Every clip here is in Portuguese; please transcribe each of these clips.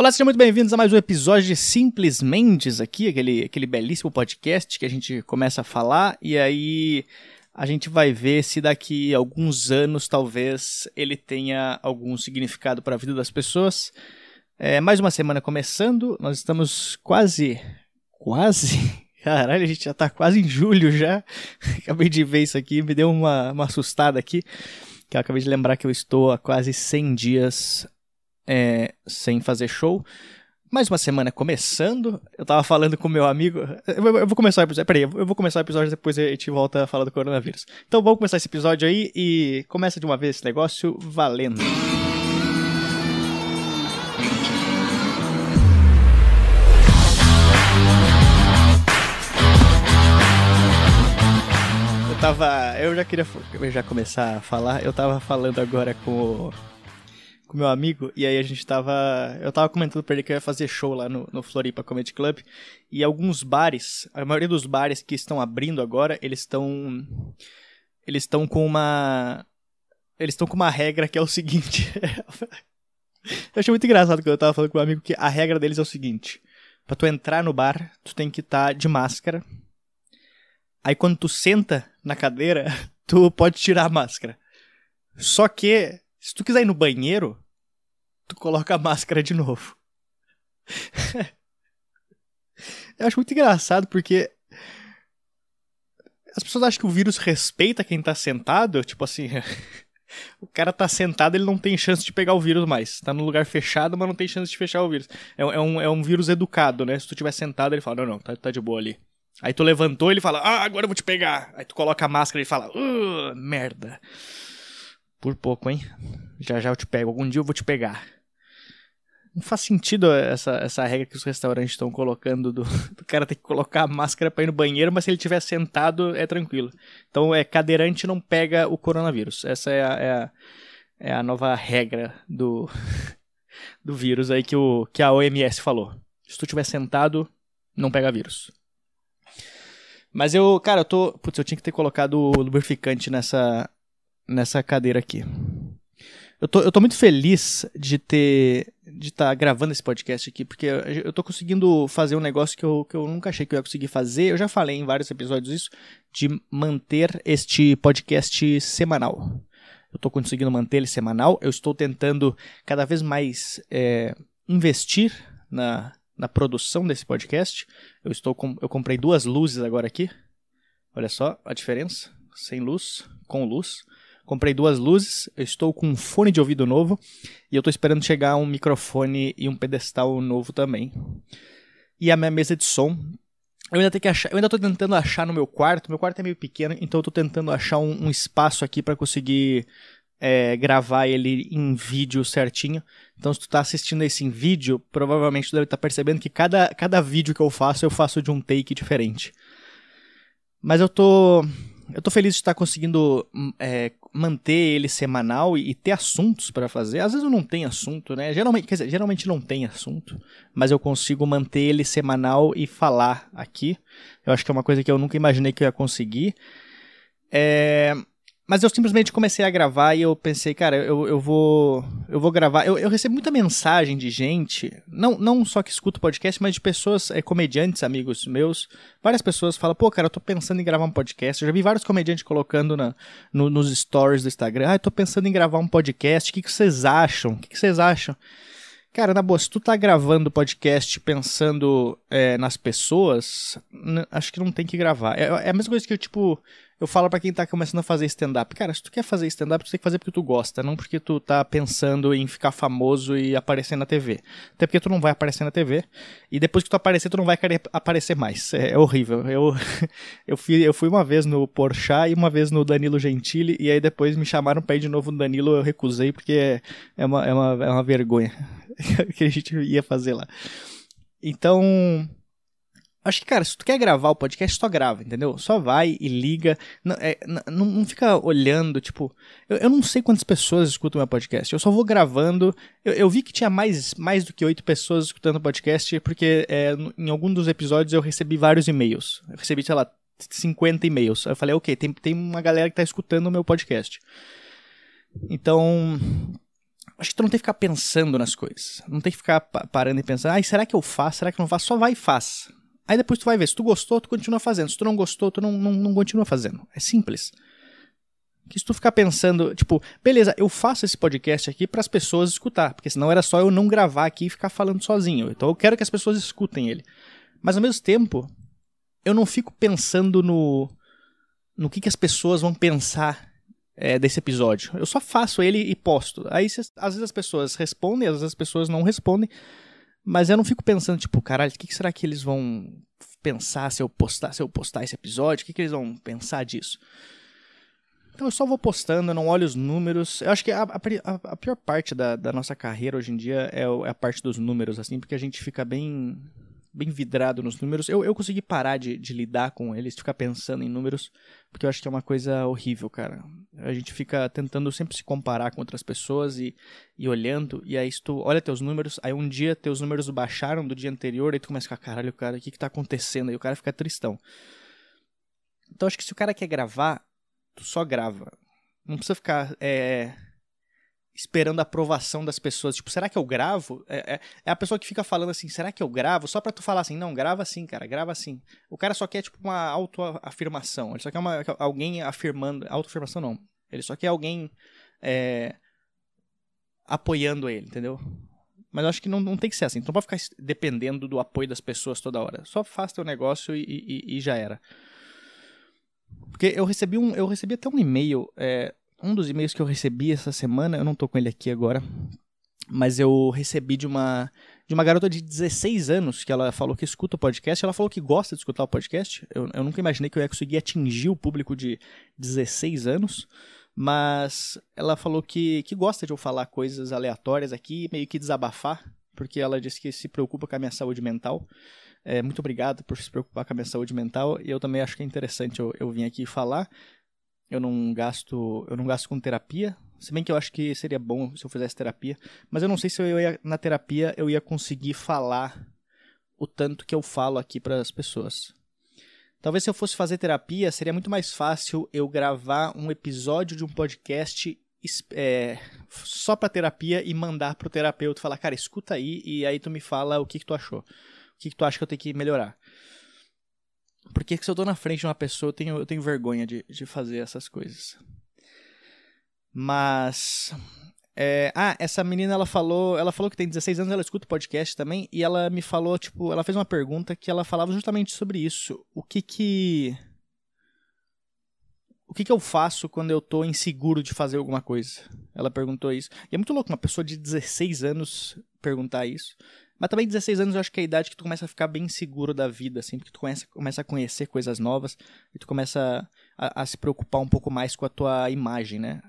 Olá, sejam muito bem-vindos a mais um episódio de Simples Mendes aqui, aquele, aquele belíssimo podcast que a gente começa a falar e aí a gente vai ver se daqui a alguns anos talvez ele tenha algum significado para a vida das pessoas. É, mais uma semana começando, nós estamos quase, quase, caralho, a gente já tá quase em julho já. Acabei de ver isso aqui, me deu uma, uma assustada aqui, que eu acabei de lembrar que eu estou há quase 100 dias é, sem fazer show. Mais uma semana começando. Eu tava falando com meu amigo. Eu vou começar o episódio. Peraí, eu vou começar o episódio depois a gente volta a falar do coronavírus. Então vamos começar esse episódio aí e começa de uma vez esse negócio valendo. Eu tava. Eu já queria já começar a falar. Eu tava falando agora com o com meu amigo, e aí a gente tava. Eu tava comentando pra ele que eu ia fazer show lá no, no Floripa Comedy Club. E alguns bares, a maioria dos bares que estão abrindo agora, eles estão. Eles estão com uma. Eles estão com uma regra que é o seguinte. eu achei muito engraçado quando eu tava falando com meu amigo que a regra deles é o seguinte. Pra tu entrar no bar, tu tem que estar tá de máscara. Aí quando tu senta na cadeira, tu pode tirar a máscara. Só que se tu quiser ir no banheiro, tu coloca a máscara de novo. Eu acho muito engraçado porque as pessoas acham que o vírus respeita quem tá sentado, tipo assim, o cara tá sentado, ele não tem chance de pegar o vírus mais. Tá no lugar fechado, mas não tem chance de fechar o vírus. É, é, um, é um vírus educado, né? Se tu tiver sentado, ele fala, não, não, tá, tá de boa ali. Aí tu levantou, ele fala, ah, agora eu vou te pegar. Aí tu coloca a máscara e fala, merda. Por pouco, hein? Já já eu te pego. Algum dia eu vou te pegar. Não faz sentido essa, essa regra que os restaurantes estão colocando do, do, cara ter que colocar a máscara pra ir no banheiro, mas se ele estiver sentado é tranquilo. Então é cadeirante não pega o coronavírus. Essa é a, é a, é a nova regra do, do vírus aí que, o, que a OMS falou. Se tu estiver sentado, não pega vírus. Mas eu, cara, eu tô. Putz, eu tinha que ter colocado o lubrificante nessa, nessa cadeira aqui. Eu tô, eu tô muito feliz de ter de estar tá gravando esse podcast aqui, porque eu tô conseguindo fazer um negócio que eu, que eu nunca achei que eu ia conseguir fazer. Eu já falei em vários episódios isso, de manter este podcast semanal. Eu tô conseguindo manter ele semanal. Eu estou tentando cada vez mais é, investir na, na produção desse podcast. Eu estou com, eu comprei duas luzes agora aqui. Olha só a diferença. Sem luz, com luz. Comprei duas luzes, eu estou com um fone de ouvido novo e eu estou esperando chegar um microfone e um pedestal novo também. E a minha mesa de som. Eu ainda tenho que achar, eu ainda estou tentando achar no meu quarto. Meu quarto é meio pequeno, então eu estou tentando achar um, um espaço aqui para conseguir é, gravar ele em vídeo certinho. Então, se tu está assistindo esse em vídeo, provavelmente tu deve estar tá percebendo que cada, cada vídeo que eu faço, eu faço de um take diferente. Mas eu tô eu tô feliz de estar conseguindo hum, é, manter ele semanal e, e ter assuntos para fazer. Às vezes eu não tenho assunto, né? Geralmente, quer dizer, geralmente não tem assunto, mas eu consigo manter ele semanal e falar aqui. Eu acho que é uma coisa que eu nunca imaginei que eu ia conseguir. É, mas eu simplesmente comecei a gravar e eu pensei, cara, eu, eu vou eu vou gravar. Eu, eu recebo muita mensagem de gente, não, não só que escuta o podcast, mas de pessoas, é, comediantes, amigos meus. Várias pessoas falam, pô, cara, eu tô pensando em gravar um podcast. Eu já vi vários comediantes colocando na, no, nos stories do Instagram, ah, eu tô pensando em gravar um podcast. O que, que vocês acham? O que, que vocês acham? Cara, na boa, se tu tá gravando podcast pensando é, nas pessoas, acho que não tem que gravar. É, é, a mesma coisa que eu, tipo, eu falo para quem tá começando a fazer stand-up, cara, se tu quer fazer stand-up, tu tem que fazer porque tu gosta, não porque tu tá pensando em ficar famoso e aparecer na TV. Até porque tu não vai aparecer na TV, e depois que tu aparecer, tu não vai querer aparecer mais. É, é horrível. Eu, eu, fui, eu fui uma vez no Porchat e uma vez no Danilo Gentili, e aí depois me chamaram pra ir de novo no Danilo, eu recusei porque é, é, uma, é, uma, é uma vergonha que a gente ia fazer lá. Então, Acho que, cara, se tu quer gravar o podcast, só grava, entendeu? Só vai e liga. Não, é, não, não fica olhando, tipo. Eu, eu, não sei quantas pessoas escutam meu podcast. Eu só vou gravando. Eu, eu vi que tinha mais, mais do que oito pessoas escutando o podcast, porque é, em algum dos episódios eu recebi vários e-mails. Eu recebi, sei lá, 50 e-mails. Eu falei, ok, tem, tem uma galera que tá escutando o meu podcast. Então, Acho que tu não tem que ficar pensando nas coisas. Não tem que ficar parando e pensando, ai, será que eu faço? Será que eu não faço? Só vai e faz. Aí depois tu vai ver. Se tu gostou, tu continua fazendo. Se tu não gostou, tu não, não, não continua fazendo. É simples. Que se tu ficar pensando, tipo, beleza, eu faço esse podcast aqui para as pessoas escutar, porque senão era só eu não gravar aqui e ficar falando sozinho. Então eu quero que as pessoas escutem ele. Mas ao mesmo tempo, eu não fico pensando no no que, que as pessoas vão pensar é, desse episódio. Eu só faço ele e posto. Aí cês, às vezes as pessoas respondem, às vezes as pessoas não respondem. Mas eu não fico pensando, tipo, caralho, o que, que será que eles vão pensar se eu postar, se eu postar esse episódio? O que, que eles vão pensar disso? Então eu só vou postando, eu não olho os números. Eu acho que a, a, a pior parte da, da, nossa carreira hoje em dia é, é, a parte dos números, assim, porque a gente fica bem bem vidrado nos números. Eu, eu consegui parar de, de lidar com eles, de ficar pensando em números, porque eu acho que é uma coisa horrível, cara. A gente fica tentando sempre se comparar com outras pessoas e, e olhando, e aí tu olha teus números, aí um dia teus números baixaram do dia anterior, aí tu começa a ficar, caralho, cara, o que que tá acontecendo? Aí o cara fica tristão. Então acho que se o cara quer gravar, tu só grava. Não precisa ficar é, esperando a aprovação das pessoas. Tipo, será que eu gravo? É, é, é, a pessoa que fica falando assim, será que eu gravo? Só pra tu falar assim, não, grava assim, cara, grava assim. O cara só quer, tipo, uma autoafirmação. Ele só quer uma, alguém afirmando. Autoafirmação não. Ele só quer alguém é, apoiando ele, entendeu? Mas eu acho que não, não tem que ser assim. Não pode ficar dependendo do apoio das pessoas toda hora. Só faz teu negócio e, e, e já era. Porque eu recebi um. Eu recebi até um e-mail. É, um dos e-mails que eu recebi essa semana, eu não tô com ele aqui agora, mas eu recebi de uma de uma garota de 16 anos que ela falou que escuta o podcast. Ela falou que gosta de escutar o podcast. Eu, eu nunca imaginei que eu ia conseguir atingir o público de 16 anos. Mas ela falou que, que gosta de eu falar coisas aleatórias aqui, meio que desabafar, porque ela disse que se preocupa com a minha saúde mental. É, muito obrigado por se preocupar com a minha saúde mental. E eu também acho que é interessante eu, eu vir aqui falar eu não gasto, eu não gasto com terapia, se bem que eu acho que seria bom se eu fizesse terapia, mas eu não sei se eu ia na terapia eu ia conseguir falar o tanto que eu falo aqui para as pessoas. Talvez se eu fosse fazer terapia, seria muito mais fácil eu gravar um episódio de um podcast é, só para terapia e mandar pro terapeuta falar, cara, escuta aí e aí tu me fala o que, que tu achou. O que, que tu acha que eu tenho que melhorar. Porque se eu tô na frente de uma pessoa, eu tenho, eu tenho vergonha de, de fazer essas coisas. Mas. É, ah, essa menina ela falou, ela falou que tem 16 anos, ela escuta o podcast também, e ela me falou, tipo, ela fez uma pergunta que ela falava justamente sobre isso. O que que o que que eu faço quando eu tô inseguro de fazer alguma coisa? Ela perguntou isso. E é muito louco uma pessoa de 16 anos perguntar isso. Mas também 16 anos eu acho que é a idade que tu começa a ficar bem seguro da vida, assim, porque tu começa, começa a conhecer coisas novas e tu começa a, a, se preocupar um pouco mais com a tua imagem, né?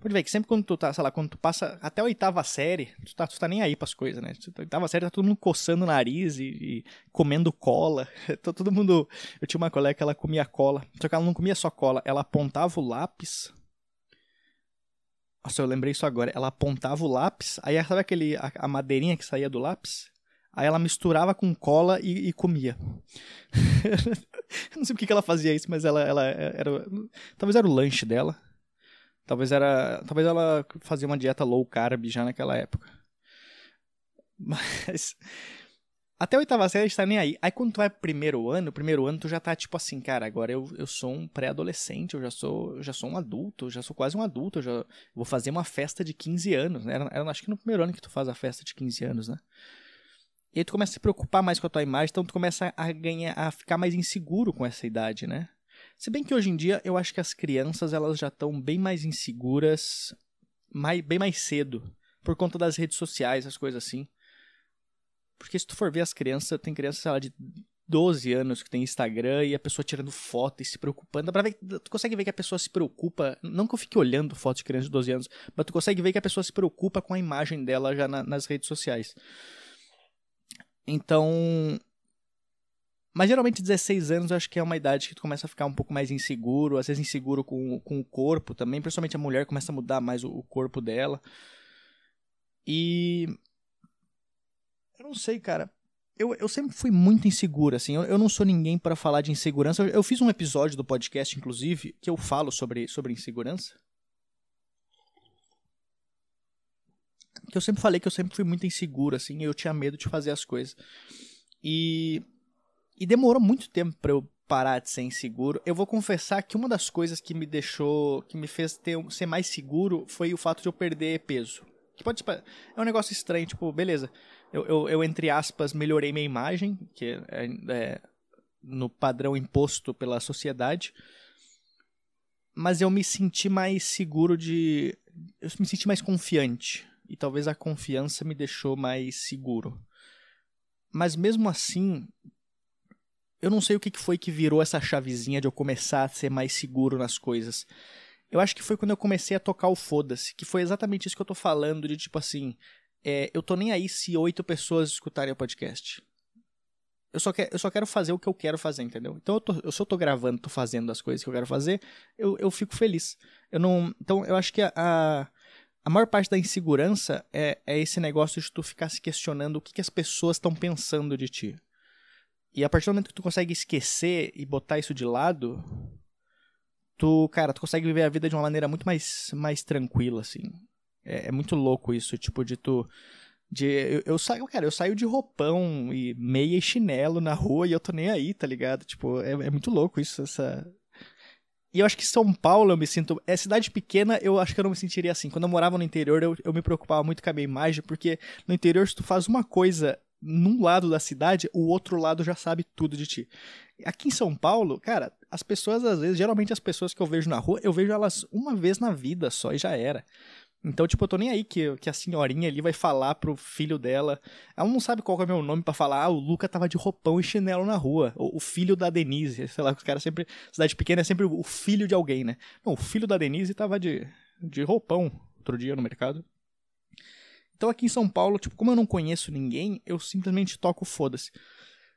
Pode ver que sempre quando tu tá, sei lá, quando tu passa até a oitava série, tu tá, tu tá nem aí pras coisas, né? A oitava série tá todo mundo coçando o nariz e, e comendo cola. todo mundo. Eu tinha uma colega que ela comia cola. Só que ela não comia só cola, ela apontava o lápis nossa, eu lembrei isso agora. Ela apontava o lápis, aí sabe aquele, a, a madeirinha que saía do lápis? Aí ela misturava com cola e, e comia. não sei por que ela fazia isso, mas ela, ela era. Talvez era o lanche dela. Talvez era. Talvez ela fazia uma dieta low carb já naquela época. Mas. Até a oitava série a gente tá nem aí. Aí quando tu vai pro primeiro ano, primeiro ano tu já tá tipo assim, cara, agora eu, eu sou um pré-adolescente, eu já sou, eu já sou um adulto, eu já sou quase um adulto, eu já vou fazer uma festa de 15 anos, né? Era, acho que no primeiro ano que tu faz a festa de 15 anos, né? E aí tu começa a se preocupar mais com a tua imagem, então tu começa a ganhar, a ficar mais inseguro com essa idade, né? Se bem que hoje em dia eu acho que as crianças elas já estão bem mais inseguras, mais, bem mais cedo, por conta das redes sociais, as coisas assim. Porque se tu for ver as crianças, tem crianças, sei lá, de 12 anos que tem Instagram e a pessoa tirando foto e se preocupando. Pra ver, tu consegue ver que a pessoa se preocupa. Não que eu fique olhando fotos de crianças de 12 anos, mas tu consegue ver que a pessoa se preocupa com a imagem dela já na, nas redes sociais. Então. Mas geralmente 16 anos eu acho que é uma idade que tu começa a ficar um pouco mais inseguro, às vezes inseguro com, com o corpo também, principalmente a mulher começa a mudar mais o, o corpo dela. E eu não sei, cara. Eu, eu sempre fui muito inseguro, assim. Eu, eu não sou ninguém para falar de insegurança. Eu, eu, fiz um episódio do podcast, inclusive, que eu falo sobre, sobre insegurança. que eu sempre falei que eu sempre fui muito inseguro, assim, eu tinha medo de fazer as coisas. E, e demorou muito tempo para eu parar de ser inseguro. Eu vou confessar que uma das coisas que me deixou, que me fez ter, ser mais seguro foi o fato de eu perder peso. Que pode, é um negócio estranho, tipo, beleza. Eu, eu, eu entre aspas, melhorei minha imagem, que é, é no padrão imposto pela sociedade. Mas eu me senti mais seguro de. Eu me senti mais confiante. E talvez a confiança me deixou mais seguro. Mas mesmo assim, eu não sei o que foi que virou essa chavezinha de eu começar a ser mais seguro nas coisas. Eu acho que foi quando eu comecei a tocar o foda-se, que foi exatamente isso que eu tô falando, de tipo assim, é, eu tô nem aí se oito pessoas escutarem o podcast. Eu só, eu só quero fazer o que eu quero fazer, entendeu? Então, eu, tô, eu só tô gravando, tô fazendo as coisas que eu quero fazer, eu, eu fico feliz. Eu não, então, eu acho que a, a, a maior parte da insegurança é, é esse negócio de tu ficar se questionando o que, que as pessoas estão pensando de ti. E a partir do momento que tu consegue esquecer e botar isso de lado, tu, cara, tu consegue viver a vida de uma maneira muito mais, mais tranquila, assim. É, é muito louco isso, tipo, de tu. De, eu, eu, saio, cara, eu saio de roupão e meia e chinelo na rua e eu tô nem aí, tá ligado? Tipo, é, é muito louco isso, essa. E eu acho que São Paulo eu me sinto. É cidade pequena, eu acho que eu não me sentiria assim. Quando eu morava no interior, eu, eu me preocupava muito com a minha imagem, porque no interior, se tu faz uma coisa num lado da cidade, o outro lado já sabe tudo de ti. Aqui em São Paulo, cara, as pessoas às vezes, geralmente as pessoas que eu vejo na rua, eu vejo elas uma vez na vida só e já era. Então, tipo, eu tô nem aí que, que a senhorinha ali vai falar pro filho dela. Ela não sabe qual é o meu nome para falar. Ah, o Luca tava de roupão e chinelo na rua. O, o filho da Denise. Sei lá, os caras sempre. Cidade pequena é sempre o filho de alguém, né? Não, o filho da Denise tava de, de roupão outro dia no mercado. Então aqui em São Paulo, tipo, como eu não conheço ninguém, eu simplesmente toco foda-se.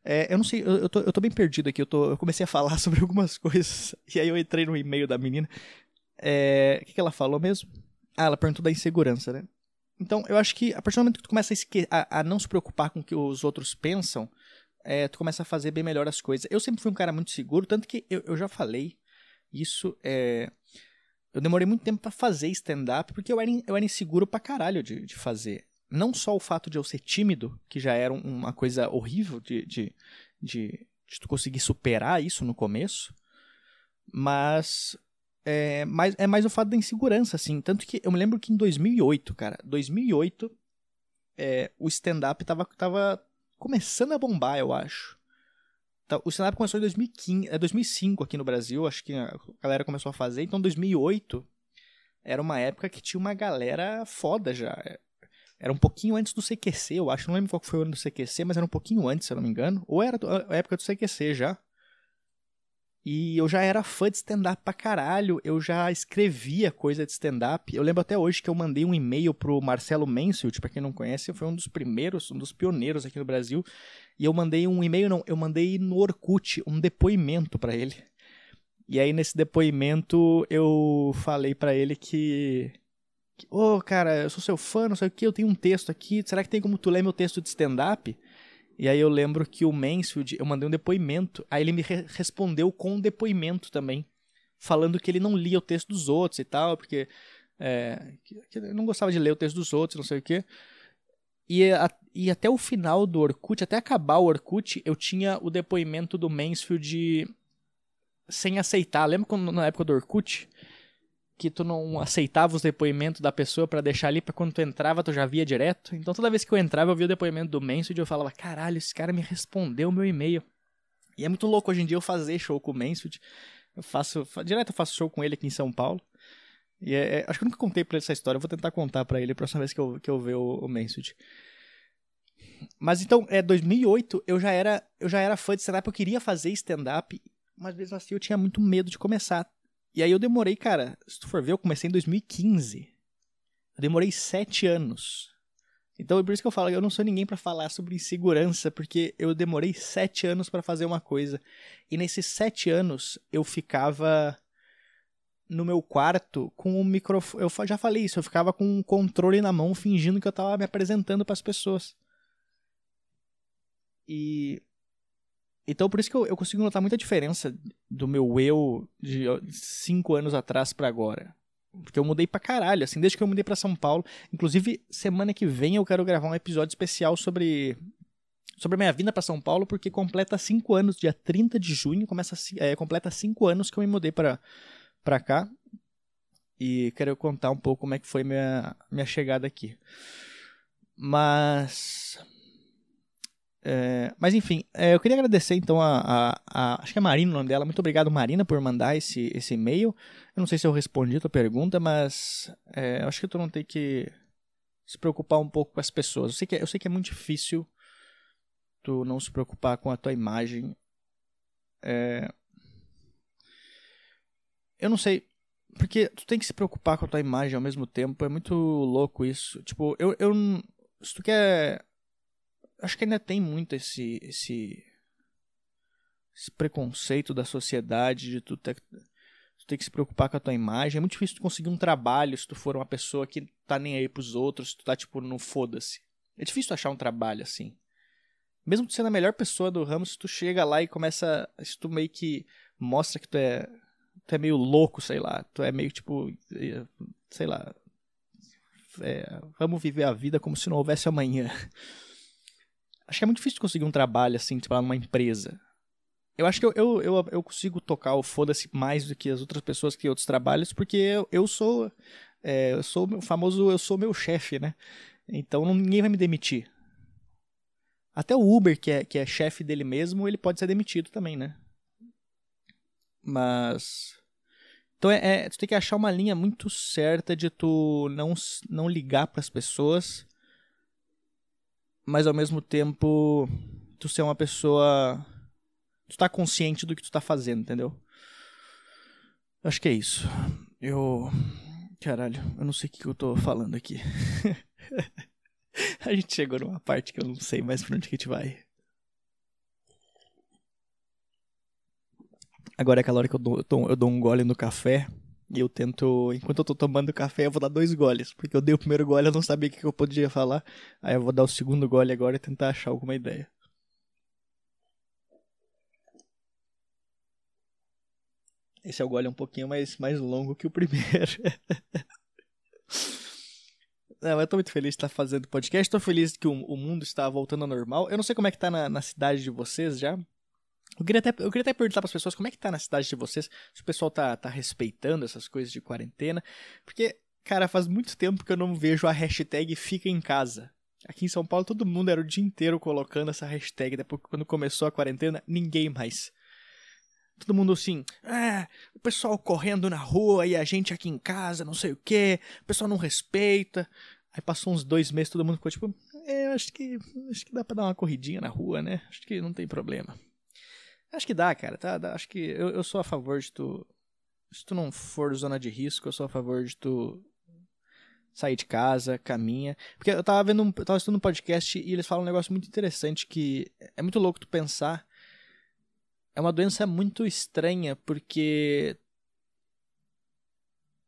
É, eu não sei, eu, eu, tô, eu tô bem perdido aqui, eu, tô, eu comecei a falar sobre algumas coisas, e aí eu entrei no e-mail da menina. É, o que, que ela falou mesmo? Ah, ela perguntou da insegurança, né? Então, eu acho que a partir do momento que tu começa a, a, a não se preocupar com o que os outros pensam, é, tu começa a fazer bem melhor as coisas. Eu sempre fui um cara muito seguro, tanto que eu, eu já falei isso, é, eu demorei muito tempo para fazer stand-up, porque eu era, eu era inseguro pra caralho de, de fazer. Não só o fato de eu ser tímido, que já era uma coisa horrível de, de, de, de tu conseguir superar isso no começo, mas é mais, é mais o fato da insegurança, assim. Tanto que eu me lembro que em 2008, cara, 2008, é, o stand-up tava, tava começando a bombar, eu acho. Tá, o stand-up começou em 2015, é 2005 aqui no Brasil, acho que a galera começou a fazer. Então, 2008 era uma época que tinha uma galera foda já. Era um pouquinho antes do CQC, eu acho. Não lembro qual foi o ano do CQC, mas era um pouquinho antes, se eu não me engano. Ou era a época do CQC já. E eu já era fã de stand-up pra caralho, eu já escrevia coisa de stand-up. Eu lembro até hoje que eu mandei um e-mail pro Marcelo Mansfield, pra quem não conhece, foi um dos primeiros, um dos pioneiros aqui no Brasil. E eu mandei um e-mail, não, eu mandei no Orkut um depoimento para ele. E aí nesse depoimento eu falei para ele que. Ô, oh, cara, eu sou seu fã, não sei o que, eu tenho um texto aqui, será que tem como tu ler meu texto de stand-up? E aí eu lembro que o Mansfield, eu mandei um depoimento, aí ele me re respondeu com um depoimento também, falando que ele não lia o texto dos outros e tal, porque é, que, que não gostava de ler o texto dos outros, não sei o quê. E, a, e até o final do Orkut, até acabar o Orkut, eu tinha o depoimento do Mansfield sem aceitar. Lembra quando na época do Orkut? Que tu não aceitava os depoimentos da pessoa para deixar ali para quando tu entrava tu já via direto. Então toda vez que eu entrava eu via o depoimento do Mansfield e eu falava, caralho, esse cara me respondeu o meu e-mail. E é muito louco hoje em dia eu fazer show com o Mansfield. Eu faço, direto eu faço show com ele aqui em São Paulo. E é, é, acho que eu nunca contei pra ele essa história, eu vou tentar contar para ele a próxima vez que eu, que eu ver o, o Mansfield. Mas então, é 2008, eu já era, eu já era fã de stand-up, eu queria fazer stand-up, mas mesmo assim eu tinha muito medo de começar. E aí eu demorei, cara, se tu for ver, eu comecei em 2015. Eu demorei sete anos. Então é por isso que eu falo, eu não sou ninguém para falar sobre insegurança, porque eu demorei sete anos para fazer uma coisa. E nesses sete anos eu ficava no meu quarto com o microfone. Eu já falei isso, eu ficava com um controle na mão fingindo que eu tava me apresentando para as pessoas. E então por isso que eu, eu, consigo notar muita diferença do meu eu de cinco anos atrás para agora. Porque eu mudei pra caralho, assim, desde que eu mudei pra São Paulo. Inclusive, semana que vem eu quero gravar um episódio especial sobre sobre a minha vinda para São Paulo, porque completa cinco anos, dia 30 de junho, começa, é, completa cinco anos que eu me mudei para cá. E quero contar um pouco como é que foi minha, minha chegada aqui. Mas. É, mas enfim, é, eu queria agradecer então a, a, a, Acho que é Marina o nome dela. Muito obrigado, Marina, por mandar esse, esse e-mail. Eu não sei se eu respondi a tua pergunta, mas é, acho que tu não tem que se preocupar um pouco com as pessoas. Eu sei que, é, eu sei que é muito difícil tu não se preocupar com a tua imagem. É... Eu não sei. Porque tu tem que se preocupar com a tua imagem ao mesmo tempo. É muito louco isso. Tipo, eu. eu se tu quer. Acho que ainda tem muito esse. esse, esse preconceito da sociedade de tu ter, tu ter que se preocupar com a tua imagem. É muito difícil tu conseguir um trabalho se tu for uma pessoa que tá nem aí pros outros, se tu tá, tipo, no foda-se. É difícil achar um trabalho assim. Mesmo tu sendo a melhor pessoa do ramo, se tu chega lá e começa. Se tu meio que mostra que tu é. Tu é meio louco, sei lá. Tu é meio tipo. Eh, sei lá. É, vamos viver a vida como se não houvesse amanhã. Acho que é muito difícil conseguir um trabalho assim, tipo, numa empresa. Eu acho que eu, eu, eu, eu consigo tocar o foda-se mais do que as outras pessoas que outros trabalhos, porque eu, eu sou. É, eu sou o famoso, eu sou meu chefe, né? Então ninguém vai me demitir. Até o Uber, que é, que é chefe dele mesmo, ele pode ser demitido também, né? Mas. Então é, é, tu tem que achar uma linha muito certa de tu não, não ligar para as pessoas, mas ao mesmo tempo tu ser uma pessoa. Tu tá consciente do que tu tá fazendo, entendeu? Acho que é isso. Eu. Caralho, eu não sei o que eu tô falando aqui. A gente chegou numa parte que eu não sei mais pra onde que a gente vai. Agora é aquela hora que eu dou, eu dou, eu dou um gole no café. E eu tento. Enquanto eu tô tomando café, eu vou dar dois goles. Porque eu dei o primeiro gole, eu não sabia o que eu podia falar. Aí eu vou dar o segundo gole agora e tentar achar alguma ideia. Esse é o gole um pouquinho mais, mais longo que o primeiro. Não, eu tô muito feliz de estar fazendo podcast. Tô feliz que o, o, mundo está voltando ao normal. Eu não sei como é que tá na, na cidade de vocês já. Eu queria, até, eu queria até perguntar para as pessoas como é que tá na cidade de vocês, se o pessoal tá, tá respeitando essas coisas de quarentena. Porque, cara, faz muito tempo que eu não vejo a hashtag Fica em Casa. Aqui em São Paulo todo mundo era o dia inteiro colocando essa hashtag. Depois, quando começou a quarentena, ninguém mais. Todo mundo assim, ah, o pessoal correndo na rua e a gente aqui em casa, não sei o que, o pessoal não respeita. Aí passou uns dois meses, todo mundo ficou tipo, é, acho que acho que dá pra dar uma corridinha na rua, né? Acho que não tem problema. Acho que dá, cara, tá? Acho que eu, eu sou a favor de tu. Se tu não for zona de risco, eu sou a favor de tu sair de casa, caminha. Porque eu tava vendo um, eu tava um podcast e eles falam um negócio muito interessante que é muito louco tu pensar é uma doença muito estranha, porque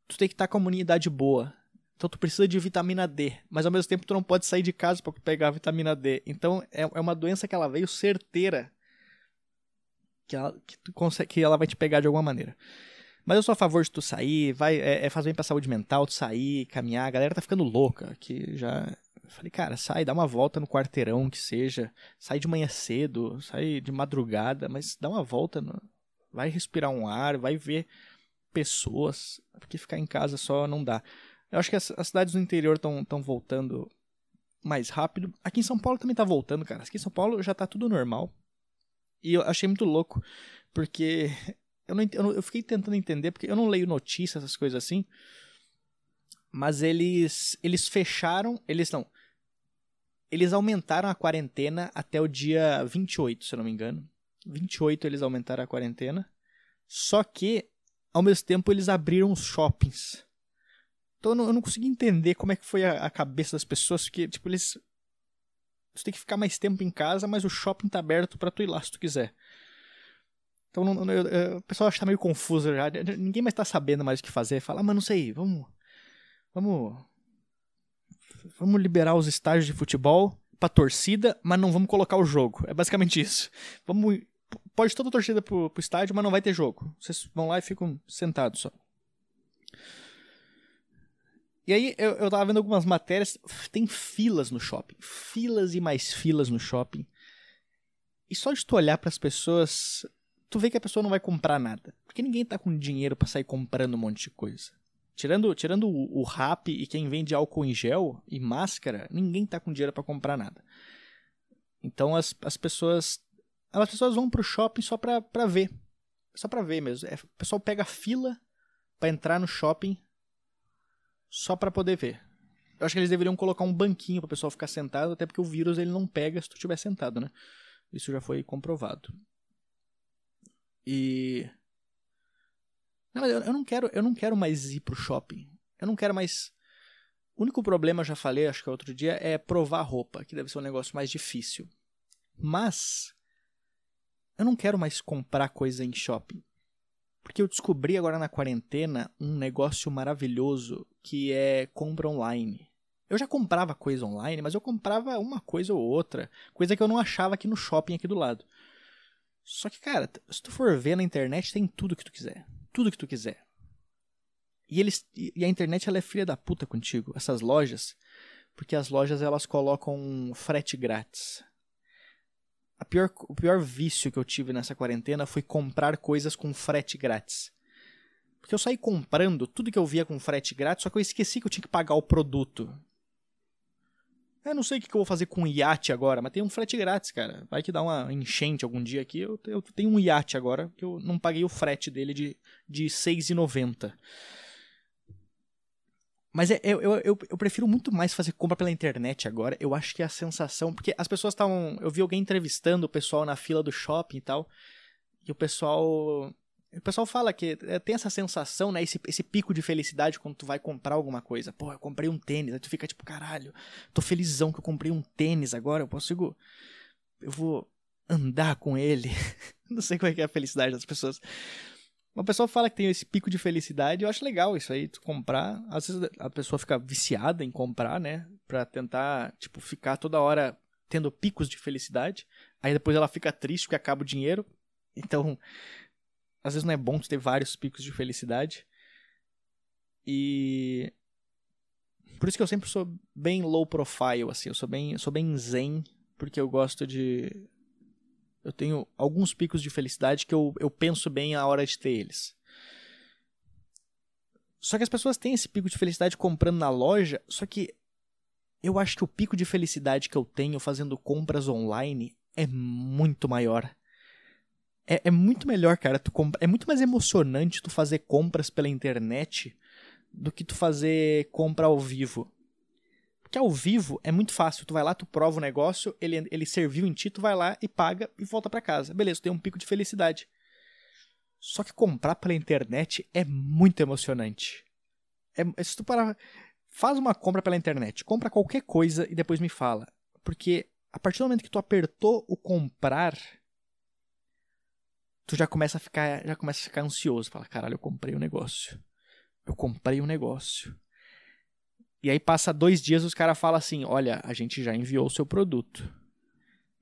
tu tem que estar com a imunidade boa. Então tu precisa de vitamina D, mas ao mesmo tempo tu não pode sair de casa para pegar a vitamina D. Então é, é uma doença que ela veio certeira que ela, que, tu consegue, que ela vai te pegar de alguma maneira. Mas eu sou a favor de tu sair, vai, é, é bem pra saúde mental, tu sair, caminhar. A galera tá ficando louca, que já falei, cara, sai, dá uma volta no quarteirão que seja, sai de manhã cedo, sai de madrugada, mas dá uma volta, no... vai respirar um ar, vai ver pessoas, porque ficar em casa só não dá. Eu acho que as, as cidades do interior estão voltando mais rápido. Aqui em São Paulo também tá voltando, cara. Aqui em São Paulo já tá tudo normal. E eu achei muito louco, porque eu, não, eu, eu fiquei tentando entender, porque eu não leio notícias, essas coisas assim. Mas eles eles fecharam, eles não, eles aumentaram a quarentena até o dia 28, se eu não me engano. 28 eles aumentaram a quarentena. Só que, ao mesmo tempo, eles abriram os shoppings. Então eu não, eu não consegui entender como é que foi a, a, cabeça das pessoas, porque, tipo, eles. Tu tem que ficar mais tempo em casa, mas o shopping tá aberto para tu ir lá se tu quiser. Então não, eu, eu, o pessoal acha que tá meio confuso já. Ninguém mais tá sabendo mais o que fazer. Fala, ah, mas não sei, vamos. Vamos vamos liberar os estágios de futebol pra torcida, mas não vamos colocar o jogo. É basicamente isso. Vamos. Pode toda a torcida pro, pro estádio, mas não vai ter jogo. Vocês vão lá e ficam sentados só. E aí eu, eu tava vendo algumas matérias, tem filas no shopping, filas e mais filas no shopping. E só de tu olhar para as pessoas, tu vê que a pessoa não vai comprar nada, porque ninguém tá com dinheiro para sair comprando um monte de coisa. Tirando, tirando o, o rap e quem vende álcool em gel e máscara, ninguém tá com dinheiro para comprar nada. Então as, as pessoas as pessoas vão pro shopping só pra, ver. Só pra ver mesmo. É, o pessoal pega fila para entrar no shopping só para poder ver. Eu acho que eles deveriam colocar um banquinho para o pessoal ficar sentado, até porque o vírus ele não pega se tu estiver sentado, né? Isso já foi comprovado. E não, eu, eu não quero, eu não quero mais ir pro shopping. Eu não quero mais o único problema, já falei, acho que outro dia, é provar roupa, que deve ser um negócio mais difícil. Mas eu não quero mais comprar coisa em shopping. Porque eu descobri agora na quarentena um negócio maravilhoso que é compra online. Eu já comprava coisa online, mas eu comprava uma coisa ou outra, coisa que eu não achava aqui no shopping aqui do lado. Só que, cara, se tu for ver na internet, tem tudo que tu quiser. Tudo que tu quiser. E eles e a internet ela é filha da puta contigo, essas lojas, porque as lojas elas colocam frete grátis a pior, o pior vício que eu tive nessa quarentena foi comprar coisas com frete grátis. Porque eu saí comprando tudo que eu via com frete grátis, só que eu esqueci que eu tinha que pagar o produto. Eu não sei o que eu vou fazer com um iate agora, mas tem um frete grátis, cara. Vai que dá uma enchente algum dia aqui. Eu, tenho um iate agora, que eu não paguei o frete dele de, de R$6,90. Mas é, eu, eu, eu, prefiro muito mais fazer compra pela internet agora. Eu acho que é a sensação. Porque as pessoas estavam. Eu vi alguém entrevistando o pessoal na fila do shopping e tal. E o pessoal. O pessoal fala que é, tem essa sensação, né? Esse, esse pico de felicidade quando tu vai comprar alguma coisa. Pô, eu comprei um tênis. Aí tu fica tipo, caralho, tô felizão que eu comprei um tênis agora. Eu consigo. Eu vou andar com ele. Não sei como é que é a felicidade das pessoas. Uma pessoa fala que tem esse pico de felicidade, eu acho legal isso aí, tu comprar. Às vezes a pessoa fica viciada em comprar, né? Pra tentar, tipo, ficar toda hora tendo picos de felicidade. Aí depois ela fica triste porque acaba o dinheiro. Então, às vezes não é bom ter vários picos de felicidade. E por isso que eu sempre sou bem low profile assim, eu sou bem, eu sou bem zen, porque eu gosto de eu tenho alguns picos de felicidade que eu, eu penso bem a hora de ter eles. Só que as pessoas têm esse pico de felicidade comprando na loja, só que eu acho que o pico de felicidade que eu tenho fazendo compras online é muito maior. É, é muito melhor, cara. Tu compra... É muito mais emocionante tu fazer compras pela internet do que tu fazer compra ao vivo. Porque ao vivo é muito fácil. Tu vai lá, tu prova o negócio, ele, ele serviu em ti, tu vai lá e paga e volta para casa. Beleza, tu tem um pico de felicidade. Só que comprar pela internet é muito emocionante. É, se tu parar, faz uma compra pela internet, compra qualquer coisa e depois me fala. Porque a partir do momento que tu apertou o comprar, tu já começa a ficar, já começa a ficar ansioso. Fala, caralho, eu comprei um negócio. Eu comprei um negócio. E aí passa dois dias os caras falam assim: olha, a gente já enviou o seu produto.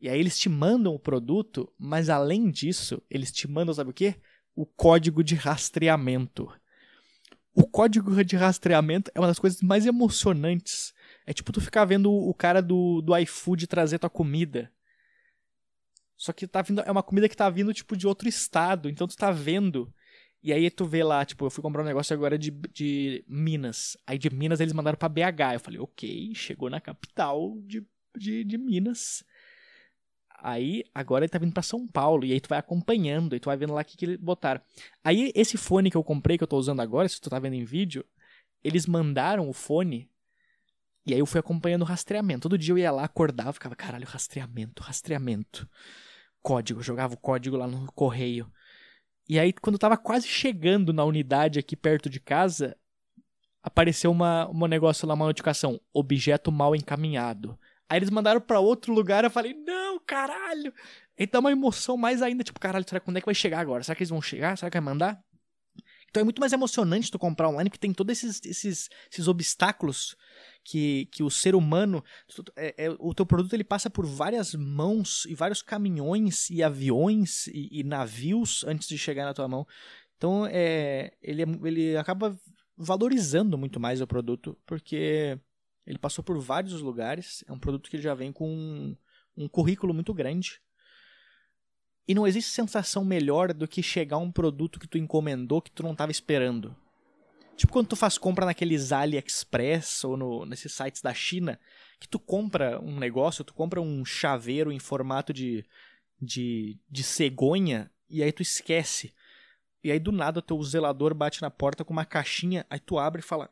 E aí eles te mandam o produto, mas além disso, eles te mandam, sabe o quê? O código de rastreamento. O código de rastreamento é uma das coisas mais emocionantes. É tipo tu ficar vendo o cara do, do iFood trazer tua comida. Só que tá vindo, é uma comida que tá vindo tipo de outro estado, então tu tá vendo e aí tu vê lá, tipo, eu fui comprar um negócio agora de, de Minas. Aí de Minas eles mandaram pra BH. Eu falei, ok, chegou na capital de, de, de Minas. Aí, agora ele tá vindo para São Paulo. E aí tu vai acompanhando, e tu vai vendo lá o que, que eles botaram. Aí, esse fone que eu comprei, que eu tô usando agora, se tu tá vendo em vídeo, eles mandaram o fone. E aí eu fui acompanhando o rastreamento. Todo dia eu ia lá, acordava, ficava, caralho, rastreamento, rastreamento. Código, jogava o código lá no correio. E aí, quando eu tava quase chegando na unidade aqui perto de casa, apareceu uma, um negócio lá, uma notificação: objeto mal encaminhado. Aí eles mandaram para outro lugar, eu falei: não, caralho! Então uma emoção mais ainda, tipo, caralho, será quando é que vai chegar agora? Será que eles vão chegar? Será que vai mandar? Então é muito mais emocionante tu comprar online, porque tem todos esses, esses, esses obstáculos que, que o ser humano. É, é, o teu produto ele passa por várias mãos e vários caminhões e aviões e, e navios antes de chegar na tua mão. Então é, ele, ele acaba valorizando muito mais o produto, porque ele passou por vários lugares, é um produto que já vem com um, um currículo muito grande. E não existe sensação melhor do que chegar um produto que tu encomendou que tu não estava esperando. Tipo quando tu faz compra naqueles AliExpress ou no, nesses sites da China, que tu compra um negócio, tu compra um chaveiro em formato de, de, de cegonha e aí tu esquece. E aí do nada teu zelador bate na porta com uma caixinha, aí tu abre e fala: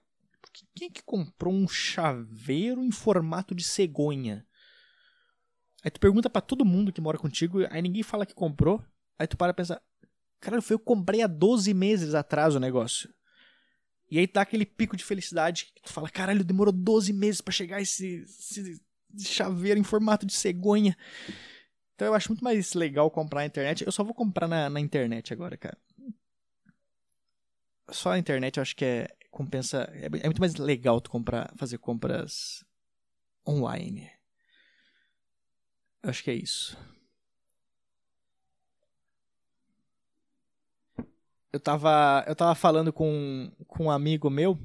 quem é que comprou um chaveiro em formato de cegonha? Aí tu pergunta para todo mundo que mora contigo, aí ninguém fala que comprou. Aí tu para e pensa, cara, foi eu comprei há 12 meses atrás o negócio. E aí dá aquele pico de felicidade que tu fala, caralho, demorou 12 meses para chegar esse, esse chaveiro em formato de cegonha. Então eu acho muito mais legal comprar na internet. Eu só vou comprar na, na internet agora, cara. Só a internet eu acho que é compensa. É, é muito mais legal tu comprar, fazer compras online. Acho que é isso. Eu tava, eu tava falando com, com um amigo meu.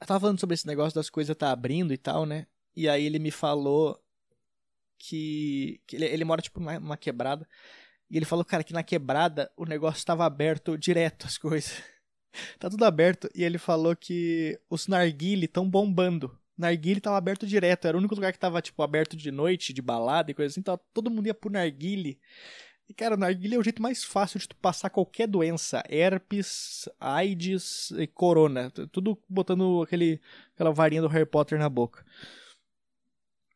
Eu tava falando sobre esse negócio das coisas tá abrindo e tal, né? E aí ele me falou que, que ele, ele mora tipo numa, numa quebrada. E ele falou, cara, que na quebrada o negócio estava aberto direto, as coisas. tá tudo aberto. E ele falou que os narguile estão bombando. Narguile tava aberto direto, era o único lugar que tava, tipo, aberto de noite, de balada e coisa assim, todo mundo ia pro narguile. E, cara, o narguile é o jeito mais fácil de tu passar qualquer doença. Herpes, AIDS e corona. Tudo botando aquele, aquela varinha do Harry Potter na boca.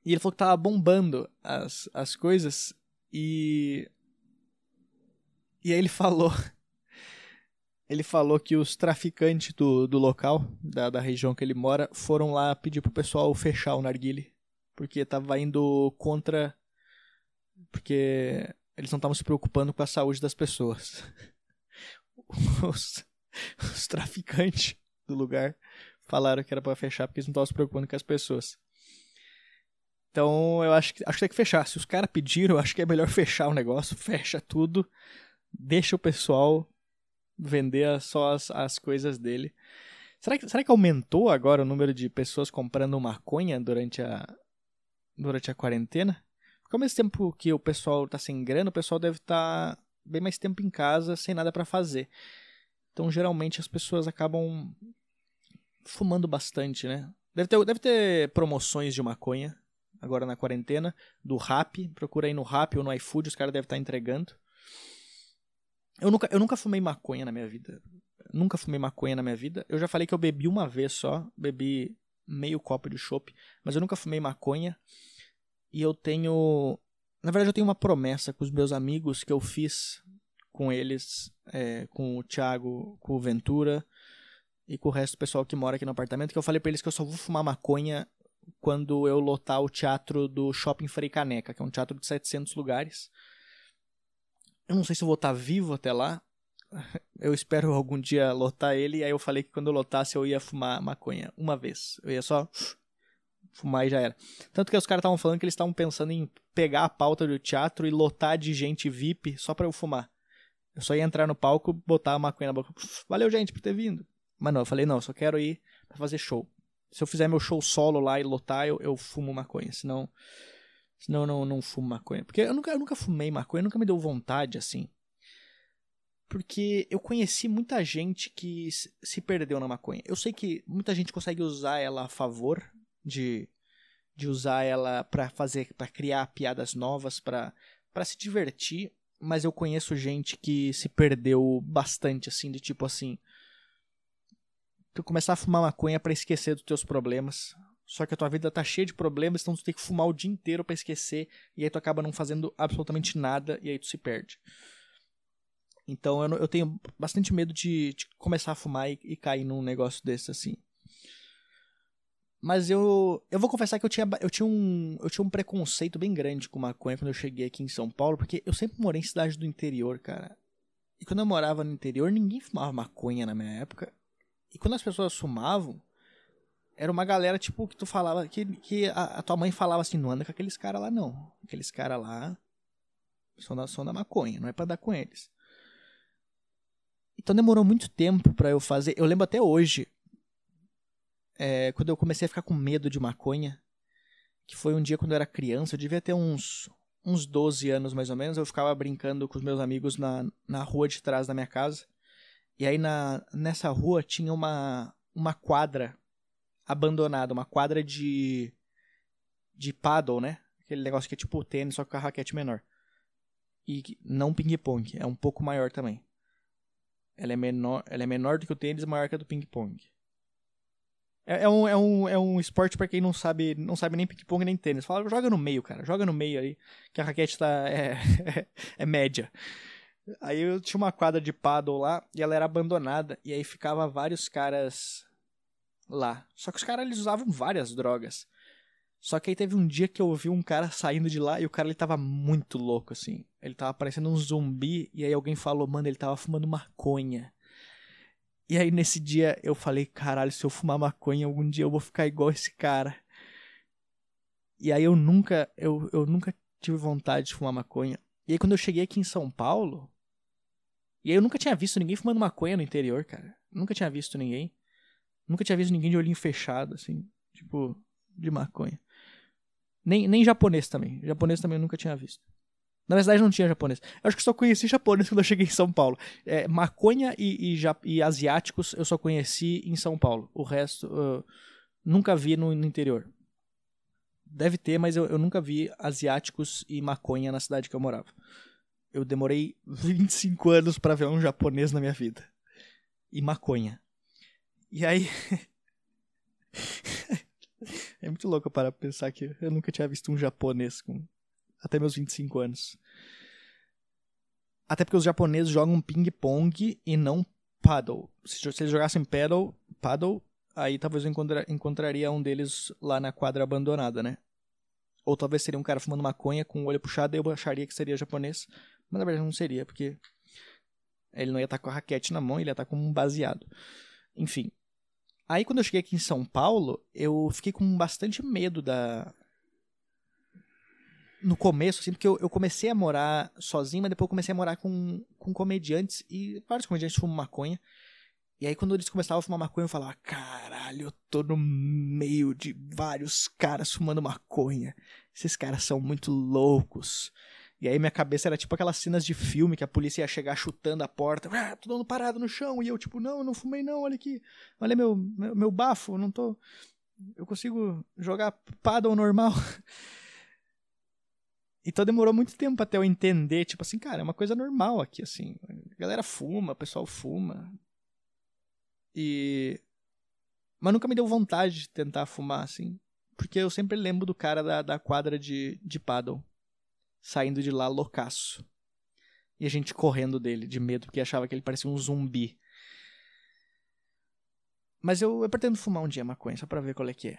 E ele falou que tava bombando as, as coisas e... E aí ele falou ele falou que os traficantes do, do local, da, da região que ele mora, foram lá pedir pro pessoal fechar o narguile. Porque tava indo contra. Porque eles não estavam se preocupando com a saúde das pessoas. Os, os traficantes do lugar falaram que era para fechar porque eles não estavam se preocupando com as pessoas. Então eu acho que, acho que tem que fechar. Se os caras pediram, eu acho que é melhor fechar o negócio. Fecha tudo. Deixa o pessoal vender só as, as coisas dele. Será que, será que aumentou agora o número de pessoas comprando maconha durante a, durante a quarentena? Porque ao mesmo tempo que o pessoal está sem grana, o pessoal deve estar tá bem mais tempo em casa, sem nada para fazer. Então, geralmente, as pessoas acabam fumando bastante, né? Deve ter, deve ter promoções de maconha agora na quarentena, do Rap. Procura aí no Rap ou no iFood, os caras devem estar tá entregando. Eu nunca, eu nunca fumei maconha na minha vida. Nunca fumei maconha na minha vida. Eu já falei que eu bebi uma vez só. Bebi meio copo de chopp. Mas eu nunca fumei maconha. E eu tenho. Na verdade, eu tenho uma promessa com os meus amigos que eu fiz com eles, é, com o Thiago, com o Ventura e com o resto do pessoal que mora aqui no apartamento, que eu falei para eles que eu só vou fumar maconha quando eu lotar o teatro do Shopping Frei Caneca, que é um teatro de 700 lugares. Eu não sei se vou estar vivo até lá. Eu espero algum dia lotar ele. E aí eu falei que quando eu lotasse eu ia fumar maconha uma vez. Eu ia só fumar e já era. Tanto que os caras estavam falando que eles estavam pensando em pegar a pauta do teatro e lotar de gente VIP só pra eu fumar. Eu só ia entrar no palco, botar a maconha na boca. Valeu, gente, por ter vindo. Mas não, eu falei, não, eu só quero ir pra fazer show. Se eu fizer meu show solo lá e lotar, eu, eu fumo maconha. Senão Senão eu não, não fumo maconha. Porque eu nunca, eu nunca fumei maconha, nunca me deu vontade assim. Porque eu conheci muita gente que se perdeu na maconha. Eu sei que muita gente consegue usar ela a favor de, de usar ela para fazer, para criar piadas novas, para para se divertir, mas eu conheço gente que se perdeu bastante assim, de tipo assim, tu começar a fumar maconha para esquecer dos teus problemas, só que a tua vida tá cheia de problemas, então tu tem que fumar o dia inteiro para esquecer, e aí tu acaba não fazendo absolutamente nada, e aí tu se perde. Então eu, eu tenho bastante medo de, de começar a fumar e, e, cair num negócio desse assim. Mas eu, eu vou confessar que eu tinha, eu, tinha um, eu tinha um preconceito bem grande com maconha quando eu cheguei aqui em São Paulo, porque eu sempre morei em cidade do interior, cara. E quando eu morava no interior, ninguém fumava maconha na minha época. E quando as pessoas fumavam, era uma galera, tipo, que tu falava, que, que a, a tua mãe falava assim, não anda com aqueles caras lá não. Aqueles caras lá são da, são da maconha, não é pra dar com eles. Então demorou muito tempo para eu fazer. Eu lembro até hoje, é, quando eu comecei a ficar com medo de maconha, que foi um dia quando eu era criança, eu devia ter uns, uns 12 anos mais ou menos, eu ficava brincando com os meus amigos na, na rua de trás da minha casa. E aí na, nessa rua tinha uma, uma quadra abandonada, uma quadra de, de paddle, né? Aquele negócio que é tipo tênis, só que com a raquete menor. E não ping-pong, é um pouco maior também. Ela é menor, ela é menor do que o tênis, maior que a do ping-pong. É, é, um, é, um, é um esporte para quem não sabe não sabe nem ping-pong nem tênis. Fala, joga no meio, cara. Joga no meio aí, que a raquete tá, é, é média. Aí eu tinha uma quadra de paddle lá e ela era abandonada. E aí ficava vários caras lá. Só que os caras eles usavam várias drogas. Só que aí teve um dia que eu ouvi um cara saindo de lá e o cara ele tava muito louco, assim. Ele tava parecendo um zumbi e aí alguém falou, mano, ele tava fumando maconha. E aí nesse dia eu falei, caralho, se eu fumar maconha algum dia eu vou ficar igual esse cara. E aí eu nunca, eu, eu nunca tive vontade de fumar maconha. E aí quando eu cheguei aqui em São Paulo, e aí eu nunca tinha visto ninguém fumando maconha no interior, cara. Nunca tinha visto ninguém. Nunca tinha visto ninguém de olhinho fechado, assim, tipo, de maconha. Nem, nem japonês também. Japonês também eu nunca tinha visto. Na verdade, não tinha japonês. Eu acho que só conheci japonês quando eu cheguei em São Paulo. É, maconha e, e, e, asiáticos eu só conheci em São Paulo. O resto, nunca vi no, no, interior. Deve ter, mas eu, eu nunca vi asiáticos e maconha na cidade que eu morava. Eu demorei 25 anos para ver um japonês na minha vida. E maconha. E aí. é muito louco para pensar que eu nunca tinha visto um japonês com até meus 25 anos. Até porque os japoneses jogam ping-pong e não paddle. Se, se, eles jogassem paddle, paddle, aí talvez eu encontra, encontraria um deles lá na quadra abandonada, né? Ou talvez seria um cara fumando maconha com o olho puxado e eu acharia que seria japonês. Mas na verdade não seria, porque ele não ia estar com a raquete na mão, ele ia estar com um baseado. Enfim. Aí quando eu cheguei aqui em São Paulo, eu fiquei com bastante medo da, no começo, assim, porque eu, eu, comecei a morar sozinho, mas depois comecei a morar com, com comediantes e vários comediantes fumam maconha. E aí quando eles começavam a fumar maconha, eu falava, caralho, eu tô no meio de vários caras fumando maconha. Esses caras são muito loucos. E aí minha cabeça era tipo aquelas cenas de filme que a polícia ia chegar chutando a porta, ah, tô dando parado no chão, e eu tipo, não, eu não fumei não, olha aqui, olha meu, meu, meu bafo, não tô... Eu consigo jogar paddle normal. Então demorou muito tempo até eu entender, tipo assim, cara, é uma coisa normal aqui, assim. A galera fuma, o pessoal fuma. E. Mas nunca me deu vontade de tentar fumar, assim. Porque eu sempre lembro do cara da, da quadra de, de paddle. Saindo de lá loucaço. E a gente correndo dele, de medo, porque achava que ele parecia um zumbi. Mas eu, eu pretendo fumar um dia maconha, só pra ver qual é que é.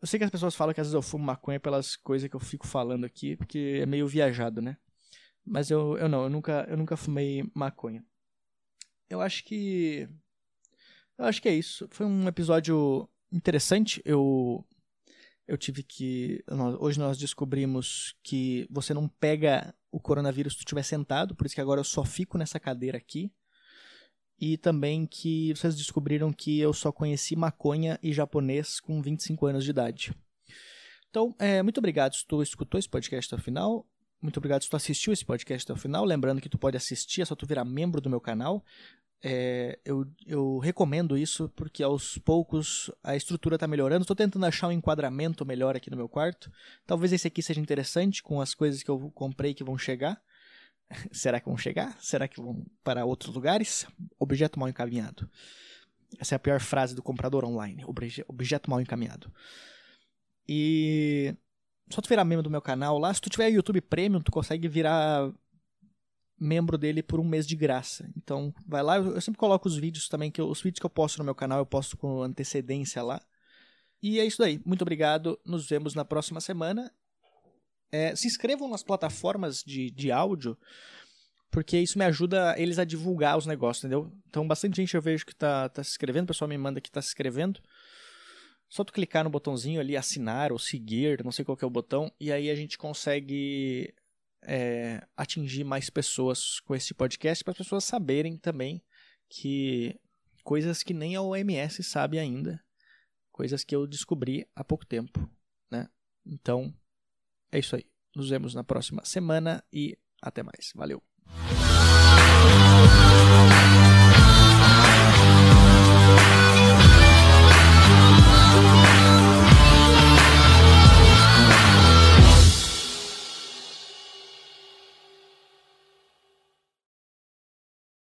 Eu sei que as pessoas falam que às vezes eu fumo maconha pelas coisas que eu fico falando aqui, porque é meio viajado, né? Mas eu, eu não, eu nunca, eu nunca fumei maconha. Eu acho que. Eu acho que é isso. Foi um episódio interessante. Eu. Eu tive que. Hoje nós descobrimos que você não pega o coronavírus se tu estiver sentado, por isso que agora eu só fico nessa cadeira aqui e também que vocês descobriram que eu só conheci maconha e japonês com 25 anos de idade. Então, é, muito obrigado se tu escutou esse podcast até o final. Muito obrigado se tu assistiu esse podcast até o final. Lembrando que tu pode assistir, é só tu virar membro do meu canal. É, eu, eu, recomendo isso porque aos poucos a estrutura está melhorando. Estou tentando achar um enquadramento melhor aqui no meu quarto. Talvez esse aqui seja interessante com as coisas que eu comprei que vão chegar. Será que vão chegar? Será que vão para outros lugares? Objeto mal encaminhado. Essa é a pior frase do comprador online. Objeto mal encaminhado. E só tu virar membro do meu canal lá. Se tu tiver YouTube Premium, tu consegue virar membro dele por um mês de graça. Então, vai lá. Eu sempre coloco os vídeos também, que eu, os vídeos que eu posto no meu canal, eu posto com antecedência lá. E é isso daí. Muito obrigado. Nos vemos na próxima semana. É, se inscrevam nas plataformas de, de áudio, porque isso me ajuda eles a divulgar os negócios, entendeu? Então, bastante gente eu vejo que tá, tá se inscrevendo, o pessoal me manda que tá se inscrevendo. Só tu clicar no botãozinho ali, assinar ou seguir, não sei qual é o botão, e aí a gente consegue é, atingir mais pessoas com esse podcast, para as pessoas saberem também que coisas que nem a OMS sabe ainda, coisas que eu descobri há pouco tempo, né? Então, é isso aí. Nos vemos na próxima semana e até mais. Valeu.